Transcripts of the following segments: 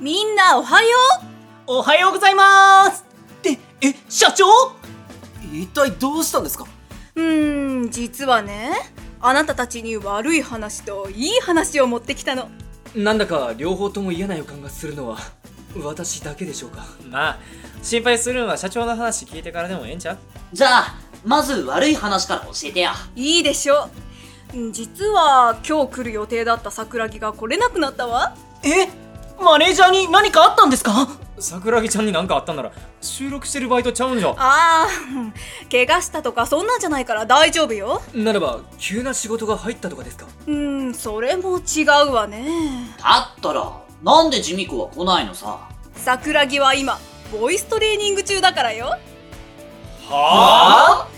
みんなおはよおはようございます。ってえ社長？一体どうしたんですか？ううーん実はねあなたたちに悪い話といい話を持ってきたの。なんだか両方とも嫌な予感がするのは私だけでしょうか？まあ心配するのは社長の話聞いてからでもええんちゃう？じゃあまず悪い話から教えてや。いいでしょう。ん実は今日来る予定だった桜木が来れなくなったわ。えマネージャーに何かあったんですか？桜木ちゃんに何かあったんなら収録してるバイトちゃうんじゃ。ああうん怪我したとかそんなんじゃないから大丈夫よ。ならば急な仕事が入ったとかですか？うんそれも違うわね。だったらなんでジミコは来ないのさ？桜木は今ボイストレーニング中だからよ。は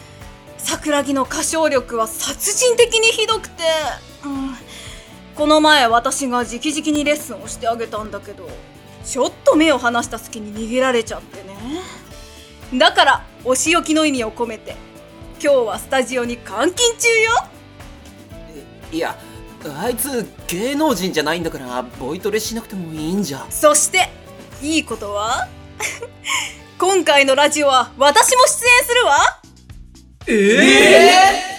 桜木の歌唱力は殺人的にひどくて、うん、この前私が直々にレッスンをしてあげたんだけどちょっと目を離した隙に逃げられちゃってね。だからお仕置きの意味を込めて今日はスタジオに監禁中よ。いやあいつ芸能人じゃないんだからボイトレしなくてもいいんじゃ。そしていいことは？今回のラジオは私も出演するわ。という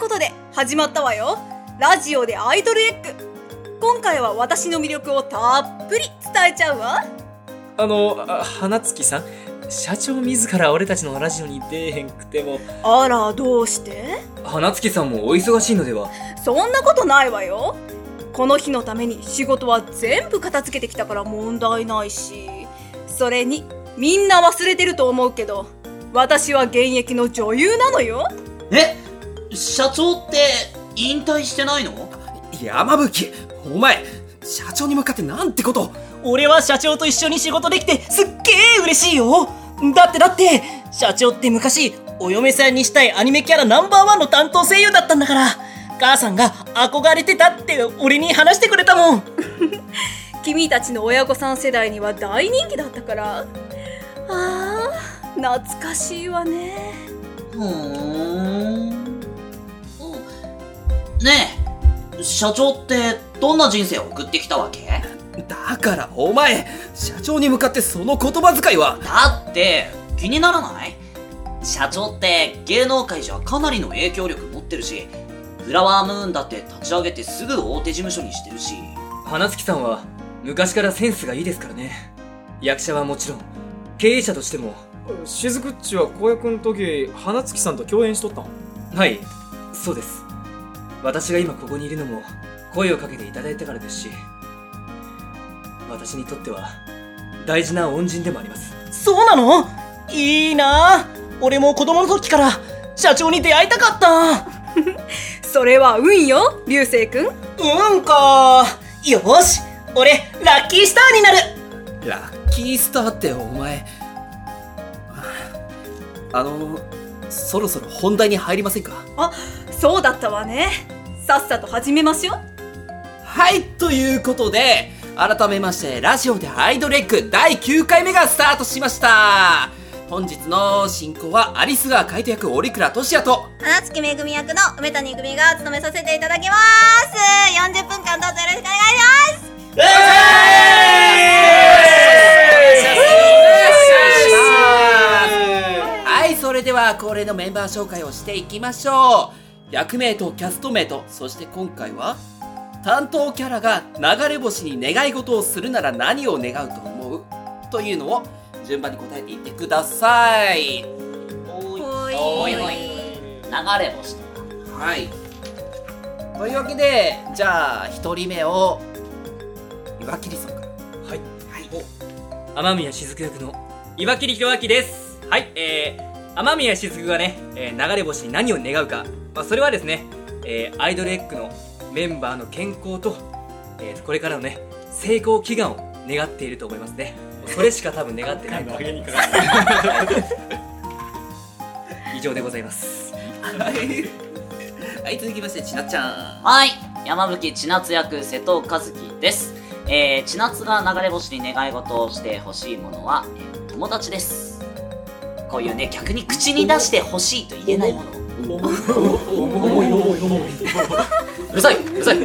ことで始まったわよ。ラジオでアイドルエッグ。今回は私の魅力をたっぷり伝えちゃうわ。あのあ花月さん社長自ら俺たちのラジオに出えへんくても。あらどうして？花月さんもお忙しいのでは？そんなことないわよ。この日のために仕事は全部片付けてきたから問題ないし。それにみんな忘れてると思うけど私は現役の女優なのよ。え？社長って引退してないの？山吹。お前社長に向かってなんてこと？俺は社長と一緒に仕事できてすっげえ嬉しいよ。だってだって社長って昔お嫁さんにしたいアニメキャラナンバーワンの担当声優だったんだから母さんが憧れてたって俺に話してくれたもん。君たちの親御さん世代には大人気だったから。あー懐かしいわね。ふーんねえ社長ってどんな人生を送ってきたわけ？だからお前社長に向かってその言葉遣いは？だって気にならない？社長って芸能界じゃかなりの影響力持ってるしフラワームーンだって立ち上げてすぐ大手事務所にしてるし。花月さんは昔からセンスがいいですからね。役者はもちろん経営者としても。雫っちは子役の時花月さんと共演しとったん？はいそうです私が今ここにいるのも声をかけていただいたからですし私にとっては大事な恩人でもあります。そうなの？いいな。俺も子供の時から社長に出会いたかった。それは運よ流星くんうんか。よし俺ラッキースターになる。ラッキースターってお前あのそろそろ本題に入りませんか？あそうだったわね。さっさと始めましょうはいということで改めましてラジオでアイドルエッグ第9回目がスタートしました。本日の進行はアリス川海斗役折倉俊也と花月めぐみ役の梅谷久美が務めさせていただきます。40分間どうぞよろしくお願いします。はいそれでは恒例のメンバー紹介をしていきましょう役名とキャスト名とそして今回は担当キャラが流れ星に願い事をするなら何を願うと思う？というのを順番に答えていってください。おいおいおい。流れ星とか。はい。というわけでじゃあ1人目を岩切さんから。はい、はい、雨宮しずく役の岩切弘明です。はい。えー、雨宮しずくがね、えー流れ星に何を願うか、まあ、それはですね、えーアイドルエッグのメンバーの健康と、えーこれからのね成功祈願を願っていると思いますね。それしか多分願ってない。と思います以上でございます。はい。続きましてちなっちゃん。はい。山吹千夏役瀬戸和樹です。えー、千夏が流れ星に願い事をしてほしいものは、えー友達です。こういうね逆に口に出してほしいと言えないものうるさいうるさい。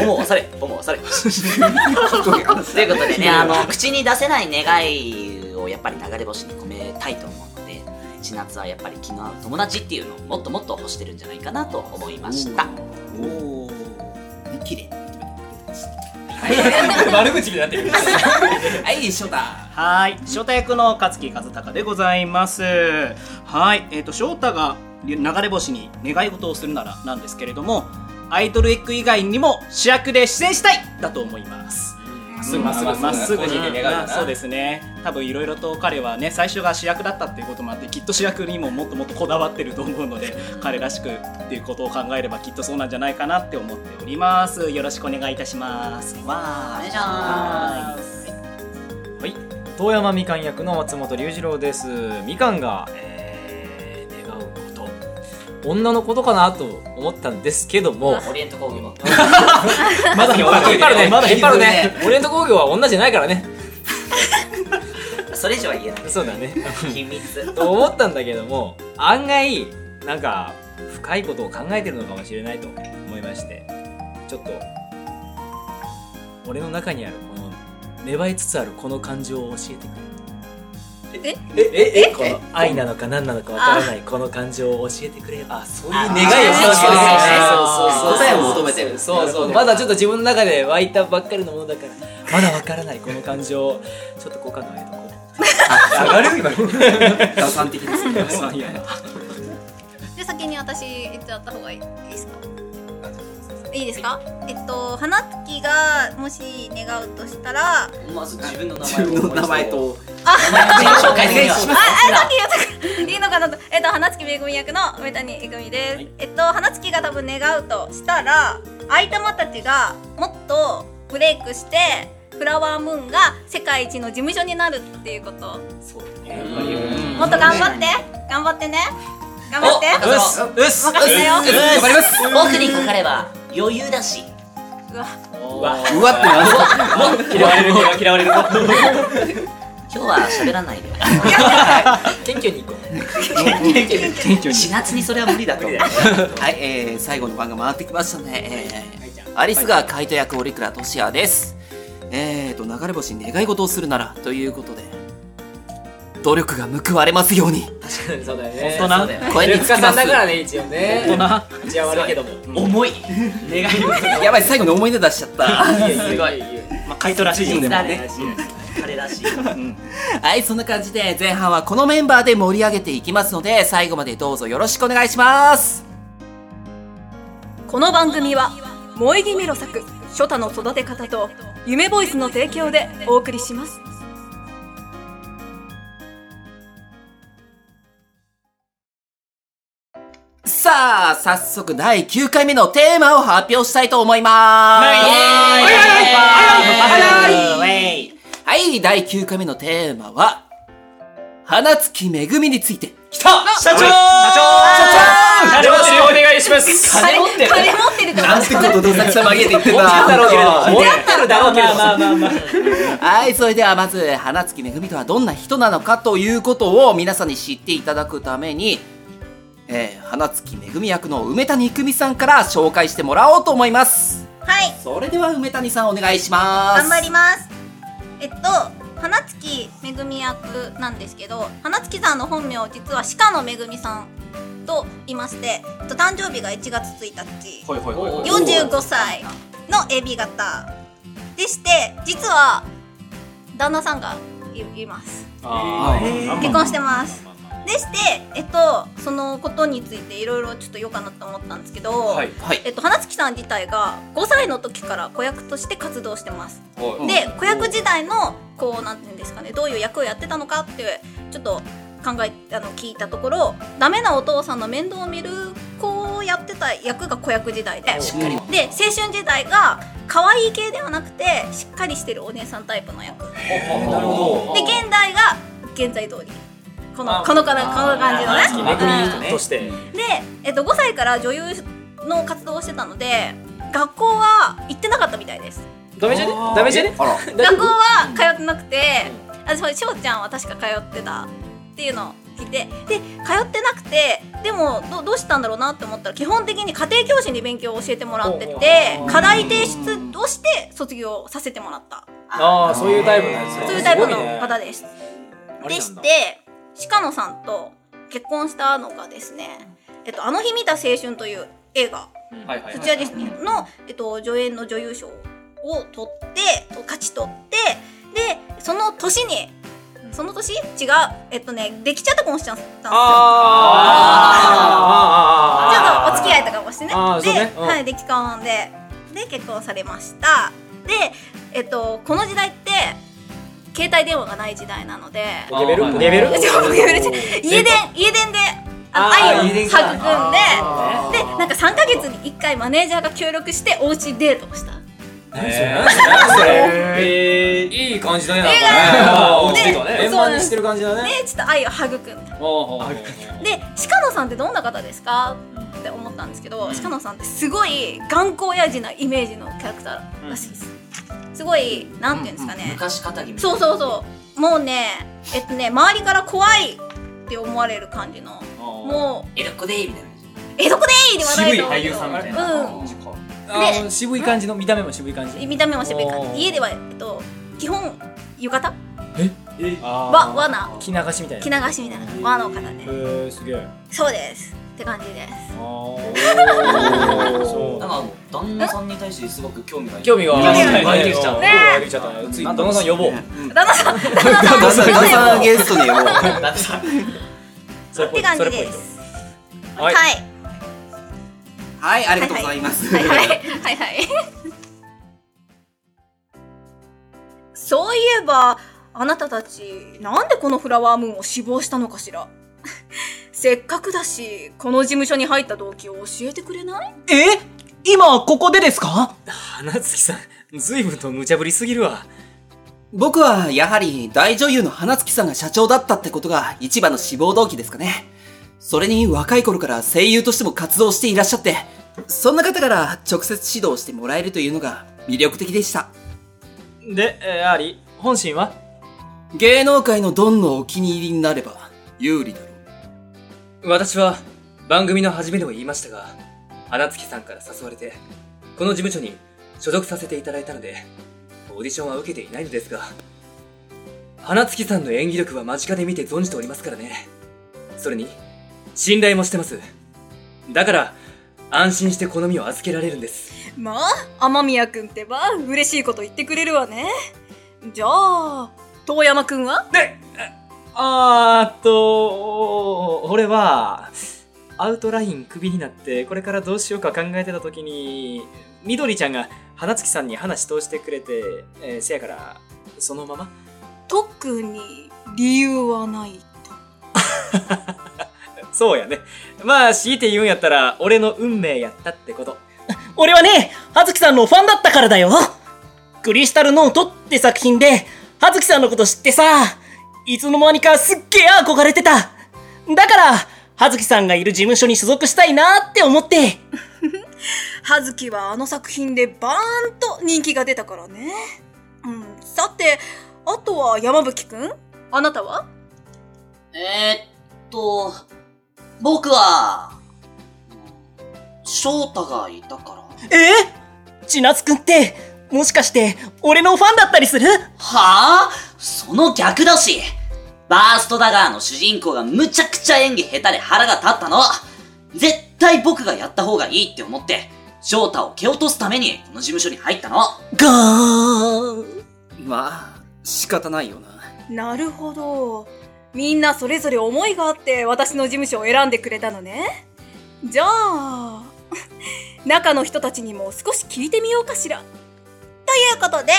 思う忘れ思う忘れ。ということでねあの口に出せない願いをやっぱり流れ星に込めたいと思うので千夏はやっぱり気の合う友達っていうのをもっともっと欲してるんじゃないかなと思いました。おお綺麗。悪口になってる。はい翔太。はい。翔太役の勝木和孝でございます。はい。えっ、と翔太が流れ星に願い事をするならなんですけれどもアイドルエッグ以外にも主役で出演したいだと思います。まっすぐまっすぐまっすぐに願うそうですね多分いろいろと彼はね最初が主役だったっていうこともあってきっと主役にももっともっとこだわってると思うので彼らしくっていうことを考えればきっとそうなんじゃないかなって思っておりますよろしくお願いいたしますわお願いしまはい遠山みかん役の松本龍二郎ですみかんが、えー、女のことかなと思ったんですけどもオリエント工業。まだ引っ張るね。まだ引っ張るね。オリエント工業は女じゃないからね。それ以上は言えない。そうだね。秘密。と思ったんだけども案外なんか深いことを考えてるのかもしれないと思いましてちょっと俺の中にあるこの芽生えつつあるこの感情を教えてくれえ？ええこの愛なのか何なのかわからないこの感情を教えてくれ。よあそういう願いを願いをそうそうそう答えを求めてるそうそう。まだちょっと自分の中で湧いたばっかりのものだからまだわからないこの感情を。ちょっと好感度上げとこう。上がる今 打算的ですね。先に私言っちゃった方がいいですか？いいですか？えっと花月がもし願うとしたらまず自分の名自前を分の名前紹介します。さっき言った。いいのかなと。えっと花月めぐみ役の梅谷えぐみです、えっと花月が多分願うとしたら愛玉たちがもっとブレイクしてフラワームーンが世界一の事務所になるっていうこと。もっと頑張って。頑張ってね。頑張って。うっす任せたよ。頑張ります僕にかかれば余裕だし。うわ。うわ。ってなんですか嫌われる嫌われる 今日は喋らないで。謙虚に行こう。4月に。それは無理だと。思うはい、えー、最後の番が回ってきましたね、えー、アリスがカイト役折倉俊也です。えーと流れ星に願い事をするならということで努力が報われますように。そうだよね。本当な？声にルッカつきます。さんだからね一応ね。大人一応悪いけども重い。願い事やばい最後に思い出出しちゃった。すごい。まあカイトらしいんでね。彼らしいはいそんな感じで前半はこのメンバーで盛り上げていきますので最後までどうぞよろしくお願いします。この番組は萌え木メロ作初太の育て方と夢ボイスの提供でお送りします早速第9回目のテーマを発表したいと思います。はい。第9回目のテーマは花月めぐみについ。て来た社長。社長。金持ちにお願いします金持ってる金持ってるなんてことどさきさまげて言ってん持ってるだろうけれどだ持ってるだろう。けれどまあまあまあはいそれではまず花月めぐみとはどんな人なのかということを皆さんに知っていただくためにえー、花月めぐみ役の梅谷育美さんから紹介してもらおうと思います。はい。それでは梅谷さんお願いします。頑張ります。えっと花月めぐみ役なんですけど花月さんの本名実は鹿野めぐみさんと言いまして、えっと、誕生日が1月1日。ほいほいほいほい。45歳の AB 型。でして実は旦那さんがいいます。結婚してますでしてえっとそのことについていろいろちょっと言おうかなと思ったんですけど、はい。はい。えっと、花月さん自体が5歳の時から子役として活動してます。はい。で子役時代のこうなんていうんですかねどういう役をやってたのかってちょっと考えあの聞いたところダメなお父さんの面倒を見る子をやってた役が子役時代でしっかり。で青春時代が可愛い系ではなくてしっかりしてるお姉さんタイプの役。でなるほど。現代が現在通りこのこのかなこの感じのね。みとして。で、えっと、5歳から女優の活動をしてたので学校は行ってなかったみたいです。ダメじゃね？ダメじゃね？学校は通ってなくてあそう翔ちゃんは確か通ってたっていうのをきてで通ってなくてでもどどうしたんだろうなって思ったら基本的に家庭教師に勉強を教えてもらってて課題提出をして卒業させてもらった。ああそういうタイプなんですねそういうタイプの方です。でして鹿野さんと結婚したのがですね「えっと、あの日見た青春」という映画はいはいそちらですねの、えっと、助演の女優賞を取って勝ち取ってでその年にその年？違うえっとねできちゃった婚しちゃったんですよ。ちょっとお付き合いとかもしてね。で、うん。はい、でき婚で、で、結婚されました。で、えっと、この時代って、携帯電話がない時代なので、レベルレベル？家電、家電で、愛を育んで、かで、なんか3ヶ月に1回マネージャーが協力しておうちデートをした。何それ何それ何それえいい感じだね。おうちとねで円満にしてる感じだね。で、ちょっと愛を育んで。で鹿野さんってどんな方ですか？って思ったんですけど、鹿野さんってすごい頑固親父なイメージのキャラクターらしいです、すごいなんていうんですかね、昔かたぎみたいそうそうそう。もうねえっとね周りから怖いって思われる感じのもうエロコデイみたいな。江戸っ子でいいではない渋い俳優さんみたいな。うん。あー渋い感じの見た目も渋い感じ。見た目も渋い感じ。家では、えっと、基本浴衣？あーわ罠。着流しみたいな。着流しみたいな。和の方でへえすげえ。そうですって感じです。なんか旦那さんに対してすごく興味が興味が湧いてきちゃった興味が湧いてきちゃった。次旦那さん呼ぼう。旦那さん旦那さん旦那さんゲストにもう。それって感じですははい。いはい。ありがとうございます。はい。はい。はい。はい。そうい。えばあなたたちなんでこのフラワームーンを志望したのかしらせっかくだしこの事務所に入った動機を教えてくれない？え？今ここでですか？花月さん随分と無茶ぶりすぎるわ僕はやはり大女優の花月さんが社長だったってことが一番の志望動機ですかね。それに若い頃から声優としても活動していらっしゃって、そんな方から直接指導してもらえるというのが魅力的でした。で、えー、アリ本心は？芸能界のドンのお気に入りになれば有利だ。私は番組の初めでも言いましたが花月さんから誘われてこの事務所に所属させていただいたのでオーディションは受けていないのですが花月さんの演技力は間近で見て存じておりますからね。それに信頼もしてます。だから安心して好みを預けられるんです。まあ雨宮くんってば嬉しいこと言ってくれるわね。じゃあ遠山くんは？あーっと俺はアウトラインクビになってこれからどうしようか考えてた時にみどりちゃんが花月さんに話通してくれて、えーせやからそのまま？特に理由はない そうやね。まあ強いて言うんやったら俺の運命やったってこと。俺はね、葉月さんのファンだったからだよ。クリスタルノートって作品で、葉月さんのこと知ってさ、いつの間にかすっげえ憧れてた。だから、葉月さんがいる事務所に所属したいなって思って。葉月はあの作品でバーンと人気が出たからねうんさてあとは山吹くん？あなたは？えー、っと、僕は、翔太がいたから。え？千夏くんって、もしかして、俺のファンだったりする？はあ？その逆だし。バーストダガーの主人公がむちゃくちゃ演技下手で腹が立ったの。絶対僕がやった方がいいって思って、翔太を蹴落とすためにこの事務所に入ったの。ガーン。まあ、仕方ないよな。なるほどみんなそれぞれ思いがあって私の事務所を選んでくれたのねじゃあ 中の人たちにも少し聞いてみようかしらということで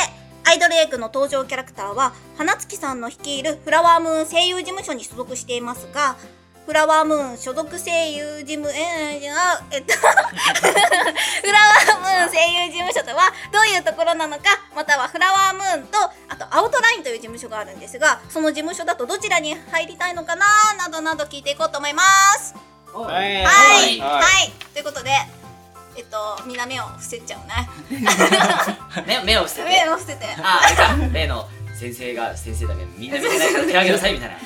アイドルエッグの登場キャラクターは花月さんの率いるフラワームーン声優事務所に所属していますがフラワームーン所属声優事務えー、あえっと フラワームーン声優事務所とはどういうところなのかまたはフラワームーンとあとアウトラインという事務所があるんですがその事務所だとどちらに入りたいのかななどなど聞いていこうと思います。はい。はい、ははいい、ということでえっとみんな目を伏せちゃうね。目目を伏せて。目を伏せて。あ、あれか。例の先生が先生だけどみんな見て。ないから手挙げなさいみたいな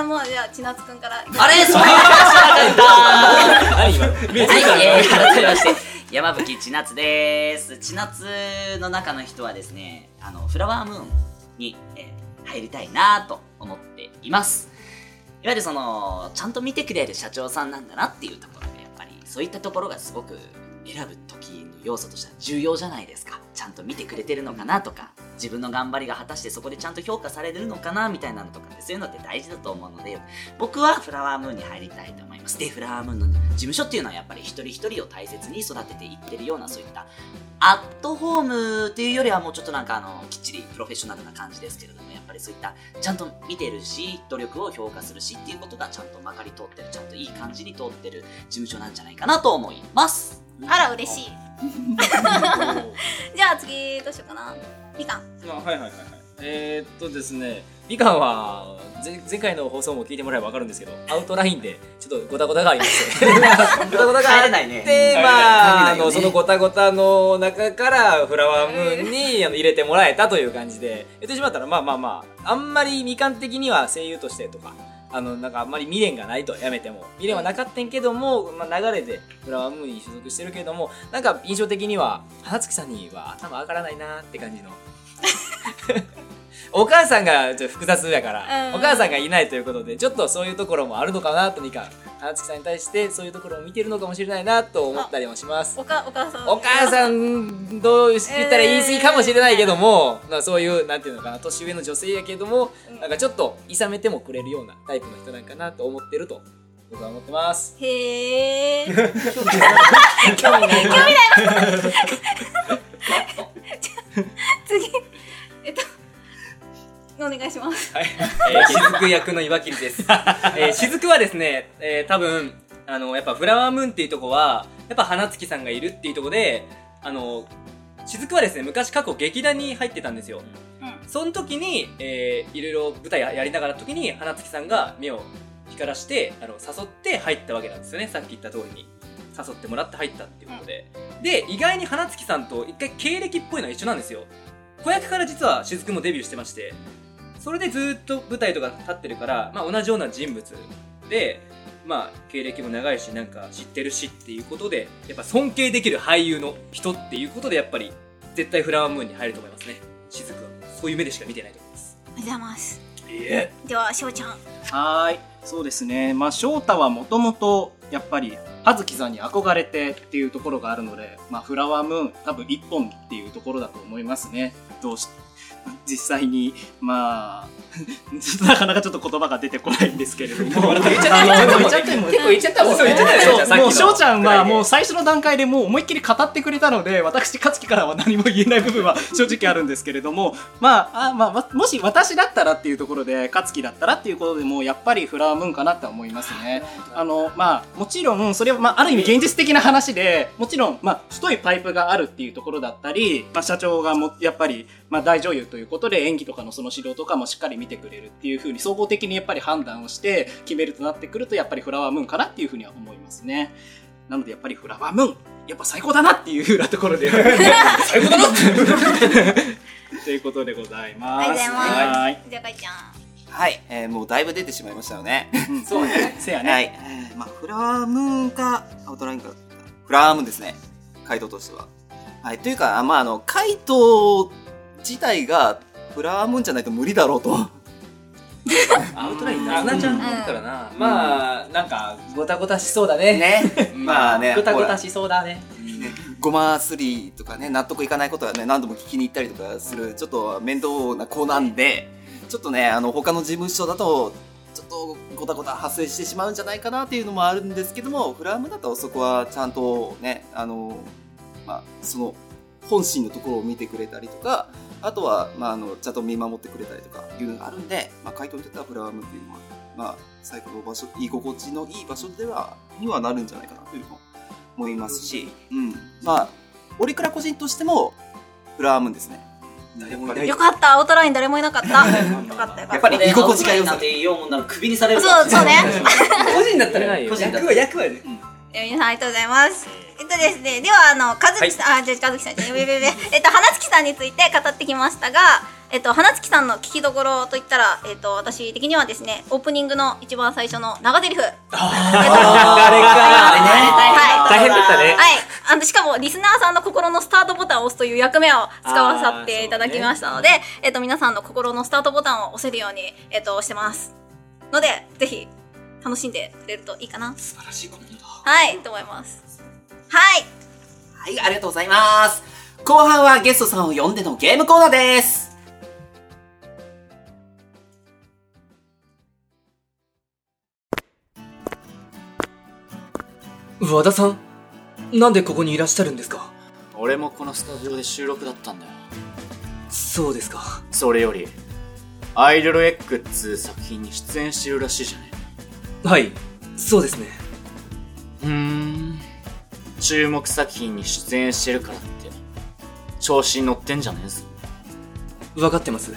あもうじゃあ千夏くんから。あれそう。いう話しなかった何今目つはいいた、えー改めまして。山吹千夏です。千夏の中の人はですねあのフラワームーンに、えー入りたいなと思っています。いわゆるそのちゃんと見てくれる社長さんなんだなっていうところでそういったところがすごく選ぶ時要素としては重要じゃないですか。ちゃんと見てくれてるのかなとか自分の頑張りが果たしてそこでちゃんと評価されるのかなみたいなのとかってそういうのって大事だと思うので僕はフラワームーンに入りたいと思います。でフラワームーンの事務所っていうのはやっぱり一人一人を大切に育てていってるようなそういったアットホームっていうよりはもうちょっとなんかあのきっちりプロフェッショナルな感じですけれどもやっぱりそういったちゃんと見てるし努力を評価するしっていうことがちゃんとまかり通ってるちゃんといい感じに通ってる事務所なんじゃないかなと思います。あら嬉しい。じゃあ次どうしようかな。みかん。あはいはいはいはい。えー、っとですね。みかんは前前回の放送も聞いてもらえば分かるんですけどアウトラインでちょっとゴタゴタがありまして ゴタゴタがあっ帰れないね。てまあね。のそのゴタゴタの中からフラワームーンにあの入れてもらえたという感じで言ってしまったらまあまあまああんまりみかん的には声優としてとかあのなんかあんまり未練がないとやめても。未練はなかったんけども、まあ、流れでフラワームーンに所属してるけどもなんか印象的には花月さんには頭上がらないなって感じの。お母さんがちょっと複雑やから、うん。お母さんがいないということでちょっとそういうところもあるのかなとみかん花月さんに対してそういうところを見てるのかもしれないなと思ったりもします。おかお母さん。お母さんどう言ったら言い過ぎかもしれないけども、まあ、そういうなんていうのかな年上の女性やけどもなんかちょっといさめてもくれるようなタイプの人なんかなと思ってると僕は思ってます。へえ次 雫役の岩切です。えー、雫はですね、えー、多分、あの、やっぱフラワームーンっていうとこは、やっぱ花月さんがいるっていうとこで、あの、雫はですね、昔過去劇団に入ってたんですよ。その時に、えー、いろいろ舞台やりながら時に、花月さんが目を光らして、あの、誘って入ったわけなんですよね。さっき言った通りに。誘ってもらって入ったっていうことで。で、意外に花月さんと一回経歴っぽいのは一緒なんですよ。子役から実は雫もデビューしてまして、それでずっと舞台とか立ってるから、まあ、同じような人物で、まあ、経歴も長いしなんか知ってるしっていうことでやっぱ尊敬できる俳優の人っていうことでやっぱり絶対フラワームーンに入ると思いますね。雫は。そういう目でしか見てないと思います。おはようございます。ではしょうちゃん。はーい、そうですね。まあ、翔太はもともと、やっぱり、葉月さんに憧れてっていうところがあるので、まあ、フラワームーン、多分一本っていうところだと思いますね。どうし、実際に、まあ、なかなかちょっと言葉が出てこないんですけれども。言っちゃったあの言っちゃった結構言っちゃったもんねもう翔ちゃんはもうう最初の段階でもう思いっきり語ってくれたので私勝樹からは何も言えない部分は正直あるんですけれども。まああ、まあわ、もし私だったらっていうところで勝樹だったらっていうことでもうやっぱりフラワームーンかなって思いますね。あのまあもちろんそれは、まあ、ある意味現実的な話でもちろん、まあ、太いパイプがあるっていうところだったり、まあ、社長がもやっぱり、まあ、大女優ということで演技とかのその指導とかもしっかり見てくれるっていうふうに総合的にやっぱり判断をして決めるとなってくるとやっぱりフラワームーンかなっていうふうには思いますね。なのでやっぱりフラワームーンやっぱ最高だなっていうふうなところで。最高だな ということでございます。ありがとうございます。はい。じゃあかいちゃん。はい、えーもうだいぶ出てしまいましたよね。そうね。せやね、はい、えーまあ、フラワームーンか、アウトラインか、フラワームーンですね。回答としては。はい、というか、あまあ、あの、回答自体が、フラワームーンじゃないと無理だろうと。アウトラインなずなちゃんいるからな、まあなんかゴタゴタしそうだね。ね。まあね、ほらゴタゴタしそうだね。ごますりとかね、納得いかないことはね、何度も聞きに行ったりとかする、ちょっと面倒な子なんで、ちょっとね、あの、他の事務所だと、ちょっとごたごた発生してしまうんじゃないかなっていうのもあるんですけども、フラームだとそこはちゃんとね、あの、まあ、その、本心のところを見てくれたりとか、あとは、まあ、あの、ちゃんと見守ってくれたりとかいうのがあるんで、まあ、回答にとってはフラワームっていうのは、まあ、最高の場所、居心地のいい場所では、にはなるんじゃないかなというふうに思いますし、うん。まあ、オリクラ個人としても、フラワームーンですね。よかった。アウトライン誰もいなかった。よかったよかった。やっぱり居心地が良さ。なんて言おうもんならクビにされるそうそうね。個人だったら個人だったら役は役はね。え皆さんありがとうございますえっとですね、では、あの、かずきさん、あ、じゃあ、かずきさんじゃべべべ、えっと、花月さんについて語ってきましたが、えっと、花月さんの聞きどころといったら、えっと、私的にはですね、オープニングの一番最初の長台詞。ああれかはい。大変だったねはい。あの、しかも、リスナーさんの心のスタートボタンを押すという役目を使わさっていただきましたので、えっと、皆さんの心のスタートボタンを押せるように、えっと、押してます。ので、ぜひ、楽しんでくれるといいかな。素晴らしいコメント。はい、と思います。はい。はい、ありがとうございます。後半はゲストさんを呼んでのゲームコーナーです。和田さんなんでここにいらっしゃるんですか？俺もこのスタジオで収録だったんだよそうですかそれよりアイドルエッグっつう作品に出演してるらしいじゃねはいそうですねふーん注目作品に出演してるからって調子に乗ってんじゃねえぞ分か？ってます。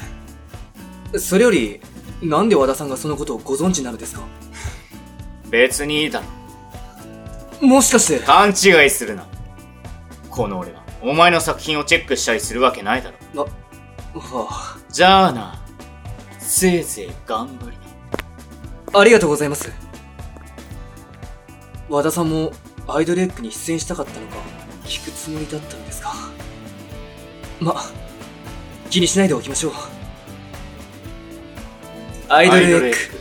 それよりなんで和田さんがそのことをご存知なのですか？別にいいだろ。もしかして。勘違いするな。この俺がお前の作品をチェックしたりするわけないだろ。はあ。じゃあな。せいぜい頑張り。なありがとうございます。和田さんもアイドルエッグに出演したかったのか聞くつもりだったんですか。ま気にしないでおきましょう。アイドルエッグ。